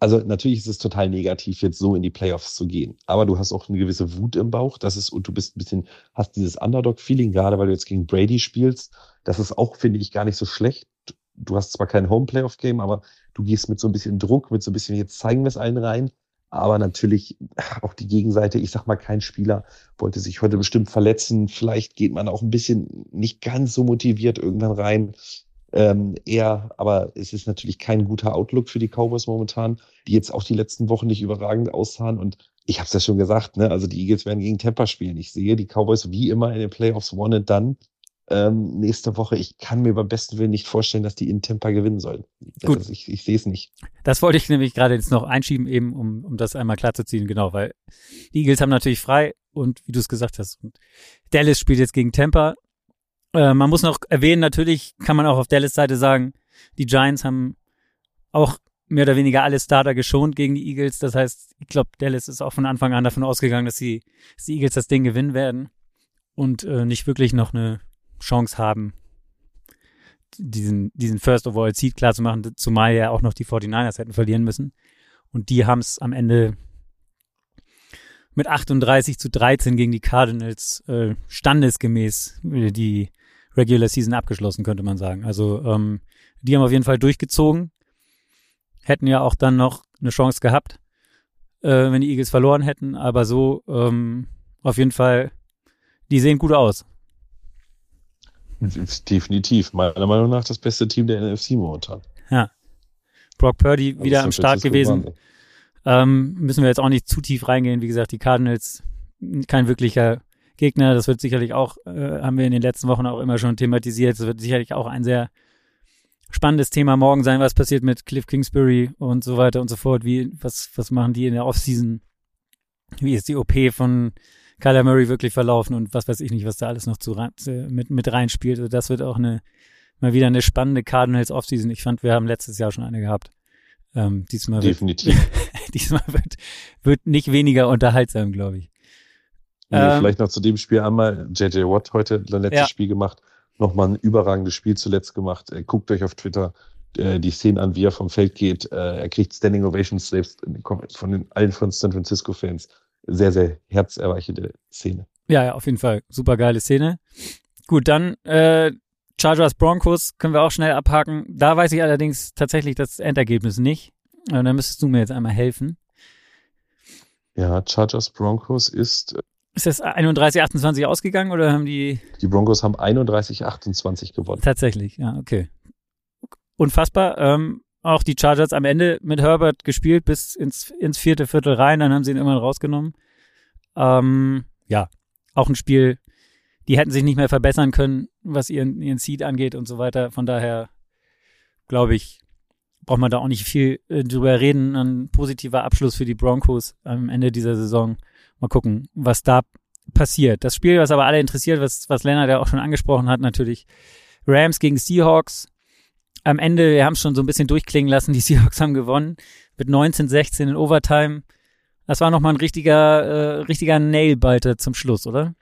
also natürlich ist es total negativ, jetzt so in die Playoffs zu gehen. Aber du hast auch eine gewisse Wut im Bauch. Das ist, und du bist ein bisschen, hast dieses Underdog-Feeling, gerade weil du jetzt gegen Brady spielst. Das ist auch, finde ich, gar nicht so schlecht. Du hast zwar kein Home-Playoff-Game, aber du gehst mit so ein bisschen Druck, mit so ein bisschen, jetzt zeigen wir es allen rein. Aber natürlich auch die Gegenseite, ich sag mal, kein Spieler wollte sich heute bestimmt verletzen. Vielleicht geht man auch ein bisschen nicht ganz so motiviert irgendwann rein. Ähm, eher, aber es ist natürlich kein guter Outlook für die Cowboys momentan, die jetzt auch die letzten Wochen nicht überragend aussahen. Und ich habe es ja schon gesagt, ne? also die Eagles werden gegen Tampa spielen. Ich sehe die Cowboys wie immer in den Playoffs one and done. Ähm, nächste Woche, ich kann mir beim besten Willen nicht vorstellen, dass die in Tampa gewinnen sollen. Gut. Also ich, ich sehe es nicht. Das wollte ich nämlich gerade jetzt noch einschieben, eben um, um das einmal klarzuziehen, genau, weil die Eagles haben natürlich frei und wie du es gesagt hast, Dallas spielt jetzt gegen Tampa. Äh, man muss noch erwähnen, natürlich kann man auch auf Dallas Seite sagen, die Giants haben auch mehr oder weniger alle Starter geschont gegen die Eagles. Das heißt, ich glaube, Dallas ist auch von Anfang an davon ausgegangen, dass, die, dass die Eagles das Ding gewinnen werden und äh, nicht wirklich noch eine Chance haben, diesen, diesen First Overall Seed klar zu machen, zumal ja auch noch die 49ers hätten verlieren müssen. Und die haben es am Ende mit 38 zu 13 gegen die Cardinals äh, standesgemäß äh, die Regular Season abgeschlossen, könnte man sagen. Also ähm, die haben auf jeden Fall durchgezogen, hätten ja auch dann noch eine Chance gehabt, äh, wenn die Eagles verloren hätten, aber so ähm, auf jeden Fall, die sehen gut aus. Definitiv. Meiner Meinung nach das beste Team der NFC momentan. Brock Purdy Also wieder am Start gewesen. Ähm, müssen wir jetzt auch nicht zu tief reingehen. Wie gesagt, die Cardinals kein wirklicher Gegner. Das wird sicherlich auch, äh, haben wir in den letzten Wochen auch immer schon thematisiert. Das wird sicherlich auch ein sehr spannendes Thema morgen sein, was passiert mit Cliff Kingsbury und so weiter und so fort. Wie, was, was machen die in der Offseason? Wie ist die OP von Kyler Murray wirklich verlaufen und was weiß ich nicht, was da alles noch zu, zu- mit, mit reinspielt. Also das wird auch eine, mal wieder eine spannende Cardinals Offseason. Ich fand, wir haben letztes Jahr schon eine gehabt. Ähm, diesmal wird, Definitiv. diesmal wird, wird nicht weniger unterhaltsam, glaube ich. Ähm, vielleicht noch zu dem Spiel einmal. JJ Watt heute sein letztes Ja. Spiel gemacht. Nochmal ein überragendes Spiel zuletzt gemacht. Äh, guckt euch auf Twitter äh, die Szene an, wie er vom Feld geht. Äh, er kriegt Standing Ovations selbst von den, allen von San Francisco Fans. Sehr, sehr herzerweichende Szene. Ja, ja, auf jeden Fall. Super geile Szene. Gut, dann äh, Chargers Broncos können wir auch schnell abhaken. Da weiß ich allerdings tatsächlich das Endergebnis nicht. Und da müsstest du mir jetzt einmal helfen. Ja, Chargers Broncos ist, äh, Ist das 31, 28 ausgegangen oder haben die die Broncos haben 31, 28 gewonnen. tatsächlich? Ja, okay. Unfassbar. Ähm, auch die Chargers am Ende mit Herbert gespielt bis ins, ins vierte Viertel rein, dann haben sie ihn immer rausgenommen. Ähm, ja, auch ein Spiel, die hätten sich nicht mehr verbessern können, was ihren, ihren Seed angeht und so weiter. Von daher glaube ich, braucht man da auch nicht viel äh, drüber reden. Ein positiver Abschluss für die Broncos am Ende dieser Saison. Mal gucken, was da passiert. Das Spiel, was aber alle interessiert, was, was Lennart ja auch schon angesprochen hat, natürlich Rams gegen Seahawks. Am Ende, wir haben es schon so ein bisschen durchklingen lassen, die Seahawks haben gewonnen mit 19-16 in Overtime. Das war nochmal ein richtiger, äh, richtiger Nailbiter zum Schluss, oder?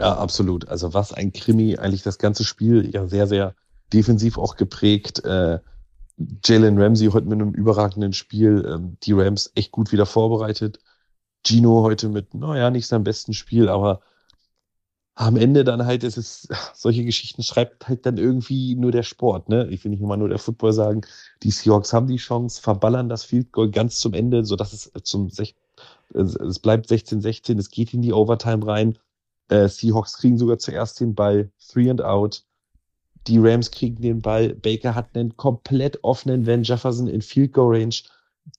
Ja, absolut. Also was ein Krimi, eigentlich das ganze Spiel ja sehr, sehr defensiv auch geprägt. Äh, Jalen Ramsey heute mit einem überragenden Spiel, ähm, die Rams echt gut wieder vorbereitet. Gino heute mit, naja, nicht seinem besten Spiel, aber am Ende dann halt, es ist, solche Geschichten schreibt halt dann irgendwie nur der Sport, ne? Ich will nicht immer nur der Football sagen. Die Seahawks haben die Chance, verballern das Field Goal ganz zum Ende, sodass es zum, es bleibt 16-16, es geht in die Overtime rein. Äh, Seahawks kriegen sogar zuerst den Ball, three and out. Die Rams kriegen den Ball. Baker hat einen komplett offenen Van Jefferson in Field Goal Range,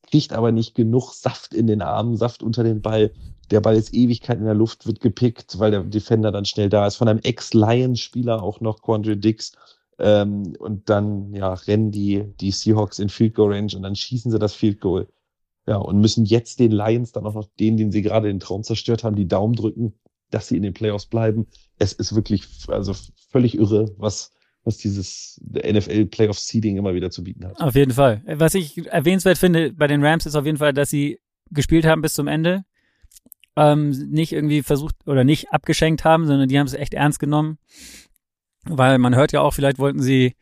kriegt aber nicht genug Saft in den Armen, Saft unter den Ball. Der Ball ist Ewigkeit in der Luft, wird gepickt, weil der Defender dann schnell da ist. Von einem Ex-Lions-Spieler auch noch, Quandre Dix. Ähm, und dann ja, rennen die, die Seahawks in Field Goal Range und dann schießen sie das Field Goal. Ja, und müssen jetzt den Lions dann auch noch den, den sie gerade den Traum zerstört haben, die Daumen drücken, dass sie in den Playoffs bleiben. Es ist wirklich also völlig irre, was, was dieses NFL Playoff Seeding immer wieder zu bieten hat. Auf jeden Fall. Was ich erwähnenswert finde bei den Rams ist auf jeden Fall, dass sie gespielt haben bis zum Ende. Ähm, nicht irgendwie versucht oder nicht abgeschenkt haben, sondern die haben es echt ernst genommen. Weil man hört ja auch, vielleicht wollten sie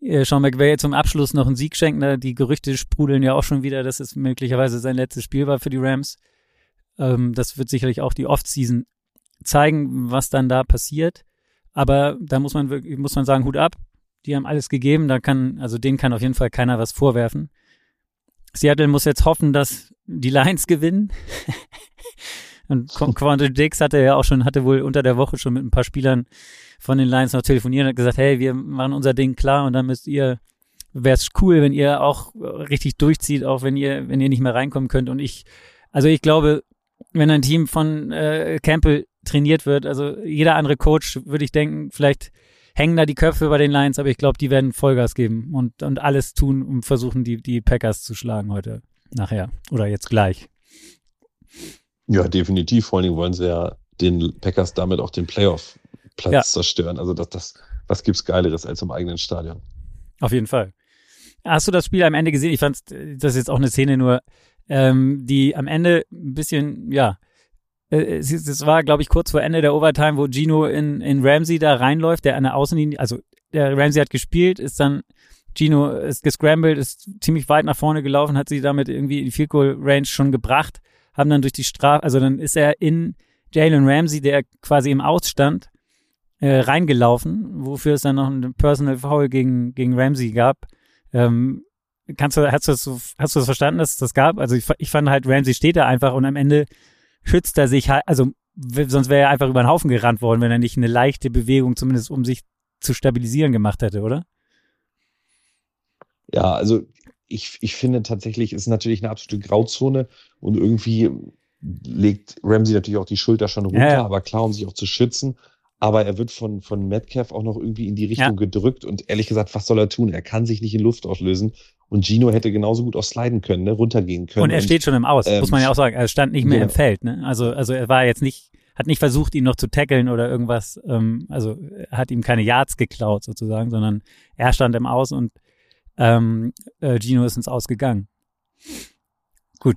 äh, Sean McVay zum Abschluss noch einen Sieg schenken. Ne? Die Gerüchte sprudeln ja auch schon wieder, dass es möglicherweise sein letztes Spiel war für die Rams. Ähm, das wird sicherlich auch die Off-Season zeigen, was dann da passiert. Aber da muss man wirklich, muss man sagen, Hut ab. Die haben alles gegeben. Da kann, also denen kann auf jeden Fall keiner was vorwerfen. Seattle muss jetzt hoffen, dass die Lions gewinnen. Und Qu- Quandre Dix hatte ja auch schon, hatte wohl unter der Woche schon mit ein paar Spielern von den Lions noch telefoniert und hat gesagt, hey, wir machen unser Ding klar und dann müsst ihr, wäre es cool, wenn ihr auch richtig durchzieht, auch wenn ihr, wenn ihr nicht mehr reinkommen könnt. Und ich, also ich glaube, wenn ein Team von äh, Campbell trainiert wird, also jeder andere Coach, würde ich denken, vielleicht hängen da die Köpfe bei den Lions, aber ich glaube, die werden Vollgas geben und, und alles tun, um versuchen, die, die Packers zu schlagen heute, nachher oder jetzt gleich. Ja, definitiv. Vor allen Dingen wollen sie ja den Packers damit auch den Playoff-Platz Ja. zerstören. Also das, das, was gibt's Geileres als im eigenen Stadion? Auf jeden Fall. Hast du das Spiel am Ende gesehen? Ich fand, das ist jetzt auch eine Szene nur, ähm, die am Ende ein bisschen, ja, äh, es, ist- es war, glaube ich, kurz vor Ende der Overtime, wo Gino in, in Ramsey da reinläuft, der an der Außenlinie, also der Ramsey hat gespielt, ist dann, Gino ist gescrambled, ist ziemlich weit nach vorne gelaufen, hat sie damit irgendwie in die Field Goal Range schon gebracht, haben dann durch die Strafe, also dann ist er in Jalen Ramsey, der quasi im Ausstand, äh, reingelaufen, wofür es dann noch ein Personal Foul gegen, gegen Ramsey gab. Ähm, kannst du, hast du das, hast du das verstanden, dass es das gab? Also ich, ich fand halt, Ramsey steht da einfach und am Ende schützt er sich halt, also sonst wäre er einfach über den Haufen gerannt worden, wenn er nicht eine leichte Bewegung zumindest um sich zu stabilisieren gemacht hätte, oder? Ja, also ich, ich finde tatsächlich, ist natürlich eine absolute Grauzone und irgendwie legt Ramsey natürlich auch die Schulter schon runter, Ja, ja. aber klar, um sich auch zu schützen. Aber er wird von, von Metcalf auch noch irgendwie in die Richtung Ja. gedrückt und ehrlich gesagt, was soll er tun? Er kann sich nicht in Luft auslösen und Gino hätte genauso gut auch sliden können, ne? runtergehen können. Und er steht schon im Aus, ähm, muss man ja auch sagen. Er stand nicht mehr genau. im Feld, ne? Also, also er war jetzt nicht, hat nicht versucht, ihn noch zu tackeln oder irgendwas, ähm, also er hat ihm keine Yards geklaut sozusagen, sondern er stand im Aus und ähm, äh, Gino ist ins Aus gegangen.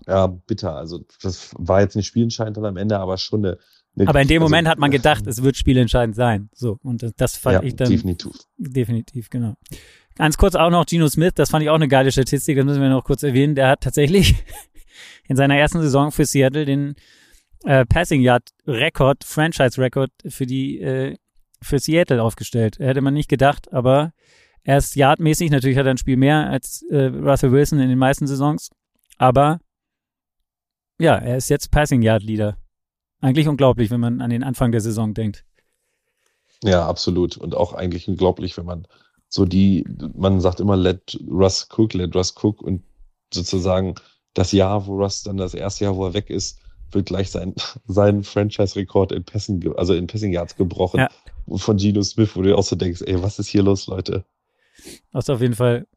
Ja, bitter. Also das war jetzt nicht spielentscheidend dann am Ende, aber schon eine. eine Aber in dem also, Moment hat man gedacht, es wird spielentscheidend sein. So, und das, das fand ja, ich dann definitiv. definitiv, genau. Ganz kurz auch noch Gino Smith, das fand ich auch eine geile Statistik, das müssen wir noch kurz erwähnen. Der hat tatsächlich in seiner ersten Saison für Seattle den äh, Passing Yard Rekord, Franchise Rekord für die äh, für Seattle aufgestellt. Hätte man nicht gedacht, aber er ist yardmäßig, natürlich hat er ein Spiel mehr als äh, Russell Wilson in den meisten Saisons, aber ja, er ist jetzt Passing Yard Leader. Eigentlich unglaublich, wenn man an den Anfang der Saison denkt. Ja, absolut. Und auch eigentlich unglaublich, wenn man so die, man sagt immer, let Russ cook, let Russ cook und sozusagen das Jahr, wo Russ dann das erste Jahr, wo er weg ist, wird gleich sein, sein Franchise-Rekord in Passing, also in Passing Yards gebrochen. Ja. Von Geno Smith, wo du auch so denkst, ey, was ist hier los, Leute? Das ist auf jeden Fall,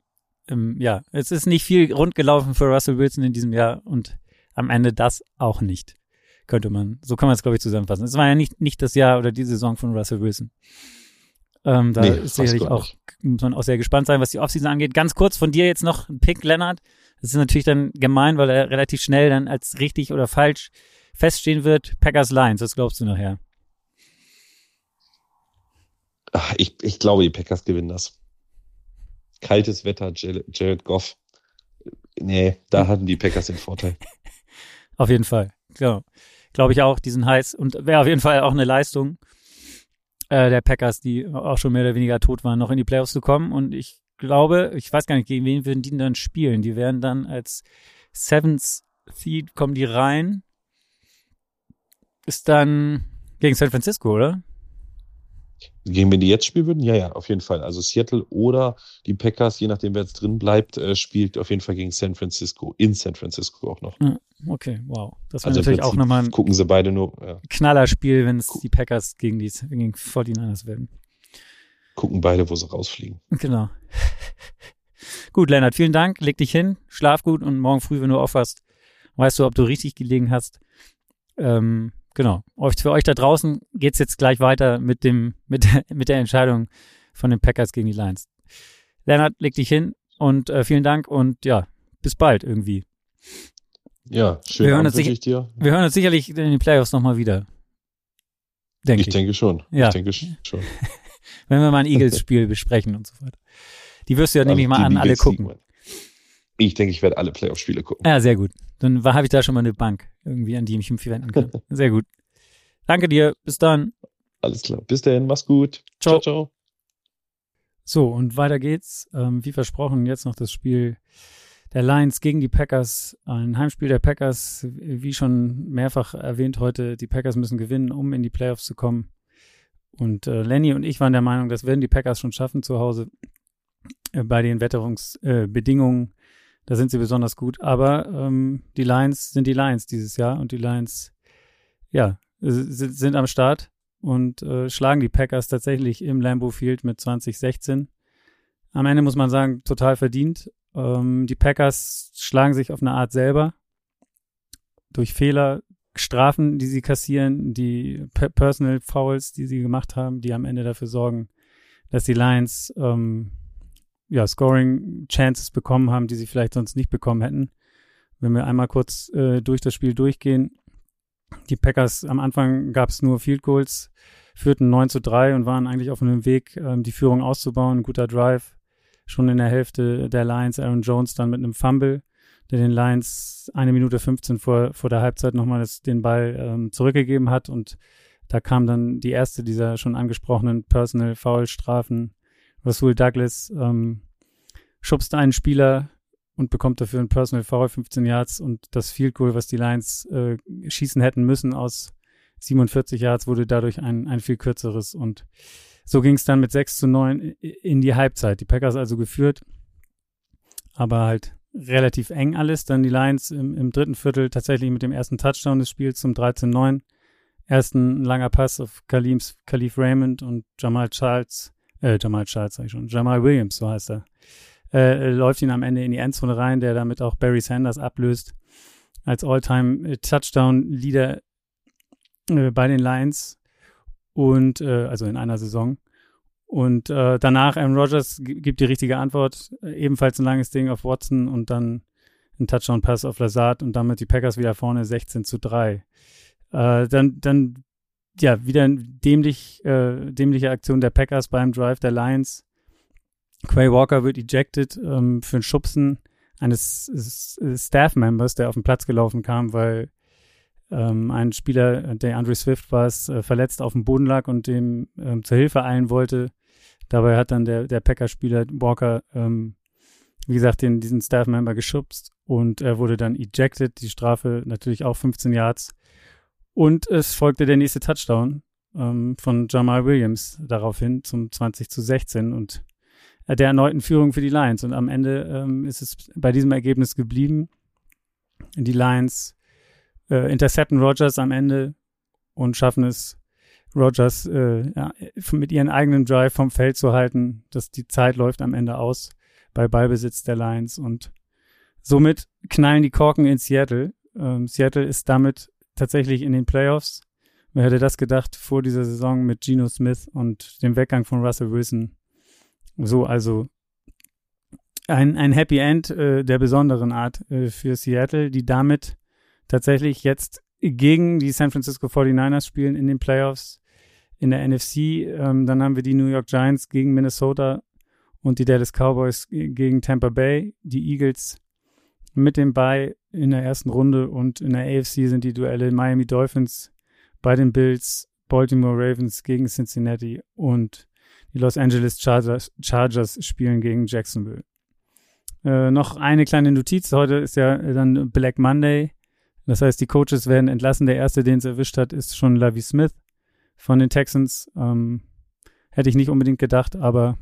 ähm, ja, es ist nicht viel rund gelaufen für Russell Wilson in diesem Jahr und am Ende das auch nicht. Könnte man, so kann man es, glaube ich, zusammenfassen. Es war ja nicht, nicht das Jahr oder die Saison von Russell Wilson. Ähm, da nee, ist sicherlich auch, muss man auch sehr gespannt sein, was die Offseason angeht. Ganz kurz von dir jetzt noch ein Pick, Lennart. Das ist natürlich dann gemein, weil er relativ schnell dann als richtig oder falsch feststehen wird. Packers Lions, was glaubst du nachher? Ach, ich, ich glaube, die Packers gewinnen das. Kaltes Wetter, Jared Goff. Nee, da hm. hatten die Packers den Vorteil. Auf jeden Fall. Genau. Glaube ich auch, die sind heiß und wäre auf jeden Fall auch eine Leistung äh, der Packers, die auch schon mehr oder weniger tot waren, noch in die Playoffs zu kommen. Und ich glaube, ich weiß gar nicht, gegen wen würden die dann spielen. Die werden dann als Seventh Seed kommen die rein. Ist dann gegen San Francisco, oder? Gegen wen die jetzt spielen würden? Ja, ja, auf jeden Fall. Also Seattle oder die Packers, je nachdem wer jetzt drin bleibt, äh, spielt auf jeden Fall gegen San Francisco, in San Francisco auch noch. okay, wow. Das wäre also natürlich auch nochmal ein gucken sie beide nur. Ja. Knallerspiel, wenn es die Packers gegen die gegen 49ers werden. Gucken beide, wo sie rausfliegen. Genau. gut, Lennart, vielen Dank. Leg dich hin, schlaf gut und morgen früh, wenn du aufwachst, weißt du, ob du richtig gelegen hast. Ähm, genau. Für euch da draußen geht's jetzt gleich weiter mit dem, mit, mit der Entscheidung von den Packers gegen die Lions. Lennart, leg dich hin und äh, vielen Dank und ja, bis bald irgendwie. Ja, schön. Wir hören, uns, sicher, dir. wir hören uns sicherlich in den Playoffs nochmal wieder. Denke ich. Ich denke schon. Ja. Ich denke schon. Wenn wir mal ein Eagles-Spiel besprechen und so weiter. Die wirst du ja, also nehme ich mal an, alle gucken. Ich denke, ich werde alle Playoff-Spiele gucken. Ja, sehr gut. Dann habe ich da schon mal eine Bank irgendwie, an die ich mich wenden kann. Sehr gut. Danke dir. Bis dann. Alles klar. Bis dahin. Mach's gut. Ciao, ciao. ciao. So, und weiter geht's. Ähm, wie versprochen, jetzt noch das Spiel der Lions gegen die Packers. Ein Heimspiel der Packers. Wie schon mehrfach erwähnt heute, die Packers müssen gewinnen, um in die Playoffs zu kommen. Und äh, Lenny und ich waren der Meinung, das werden die Packers schon schaffen zu Hause äh, bei den Wetterungsbedingungen. Da sind sie besonders gut. Aber ähm, die Lions sind die Lions dieses Jahr und die Lions, ja, sind, sind am Start und äh, schlagen die Packers tatsächlich im Lambeau Field mit 2016. Am Ende muss man sagen, total verdient. Ähm, die Packers schlagen sich auf eine Art selber durch Fehler, Strafen, die sie kassieren, die Personal Fouls, die sie gemacht haben, die am Ende dafür sorgen, dass die Lions ähm, ja, Scoring-Chances bekommen haben, die sie vielleicht sonst nicht bekommen hätten. Wenn wir einmal kurz äh, durch das Spiel durchgehen. Die Packers am Anfang gab es nur Field Goals, führten 9 zu 3 und waren eigentlich auf einem Weg, ähm, die Führung auszubauen. Ein guter Drive. Schon in der Hälfte der Lions, Aaron Jones dann mit einem Fumble, der den Lions eine Minute 15 vor, vor der Halbzeit nochmal den Ball ähm, zurückgegeben hat und da kam dann die erste dieser schon angesprochenen Personal Foul Strafen Rasul Douglas ähm, schubst einen Spieler und bekommt dafür ein Personal Foul 15 Yards und das Field Goal, was die Lions äh, schießen hätten müssen aus 47 Yards, wurde dadurch ein, ein viel kürzeres und so ging es dann mit 6 zu 9 in die Halbzeit. Die Packers also geführt, aber halt relativ eng alles. Dann die Lions im, im dritten Viertel tatsächlich mit dem ersten Touchdown des Spiels zum 13-9. Ersten langer Pass auf Kalims, Khalif Raymond und Jamal Charles äh, Jamal Charles sag ich schon, Jamal Williams, so heißt er, äh, läuft ihn am Ende in die Endzone rein, der damit auch Barry Sanders ablöst. Als All-Time Touchdown-Leader äh, bei den Lions. Und äh, also in einer Saison. Und äh, danach Aaron Rodgers gibt die richtige Antwort, äh, ebenfalls ein langes Ding auf Watson und dann ein Touchdown-Pass auf Lazard und damit die Packers wieder vorne 16 zu 3. Äh, dann, dann ja, wieder dämlich, äh, dämliche Aktion der Packers beim Drive der Lions. Quay Walker wird ejected ähm, für ein Schubsen eines Staff-Members, der auf den Platz gelaufen kam, weil ähm, ein Spieler, der Andre Swift war äh, verletzt auf dem Boden lag und dem ähm, zur Hilfe eilen wollte. Dabei hat dann der, der Packer-Spieler Walker, ähm, wie gesagt, den, diesen Staff-Member geschubst und er wurde dann ejected. Die Strafe natürlich auch 15 Yards. Und es folgte der nächste Touchdown ähm, von Jamal Williams daraufhin zum 20 zu 16 und äh, der erneuten Führung für die Lions. Und am Ende ähm, ist es bei diesem Ergebnis geblieben. Die Lions äh, intercepten Rogers am Ende und schaffen es, Rogers äh, ja, mit ihren eigenen Drive vom Feld zu halten, dass die Zeit läuft am Ende aus bei Ballbesitz der Lions und somit knallen die Korken in Seattle. Ähm, Seattle ist damit tatsächlich in den Playoffs. Wer hätte das gedacht vor dieser Saison mit Geno Smith und dem Weggang von Russell Wilson? So, also ein, ein Happy End äh, der besonderen Art äh, für Seattle, die damit tatsächlich jetzt gegen die San Francisco 49ers spielen in den Playoffs in der NFC. Ähm, dann haben wir die New York Giants gegen Minnesota und die Dallas Cowboys gegen Tampa Bay. Die Eagles mit dem Bye in der ersten Runde und in der AFC sind die Duelle Miami Dolphins bei den Bills, Baltimore Ravens gegen Cincinnati und die Los Angeles Chargers, Chargers spielen gegen Jacksonville. Äh, noch eine kleine Notiz. Heute ist ja dann Black Monday. Das heißt, die Coaches werden entlassen. Der erste, den es erwischt hat, ist schon Lavi Smith von den Texans. Ähm, hätte ich nicht unbedingt gedacht, aber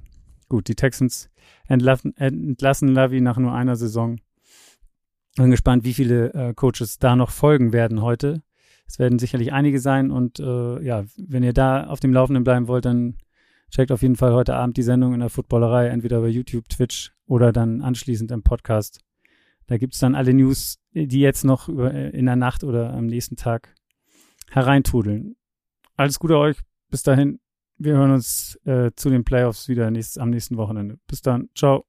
gut, die Texans entlassen, entlassen Lavi nach nur einer Saison. Bin gespannt, wie viele äh, Coaches da noch folgen werden heute. Es werden sicherlich einige sein und äh, ja, wenn ihr da auf dem Laufenden bleiben wollt, dann checkt auf jeden Fall heute Abend die Sendung in der Footballerei, entweder bei YouTube, Twitch oder dann anschließend im Podcast. Da gibt es dann alle News, die jetzt noch äh, in der Nacht oder am nächsten Tag hereintudeln. Alles Gute euch. Bis dahin. Wir hören uns äh, zu den Playoffs wieder nächstes, am nächsten Wochenende. Bis dann. Ciao.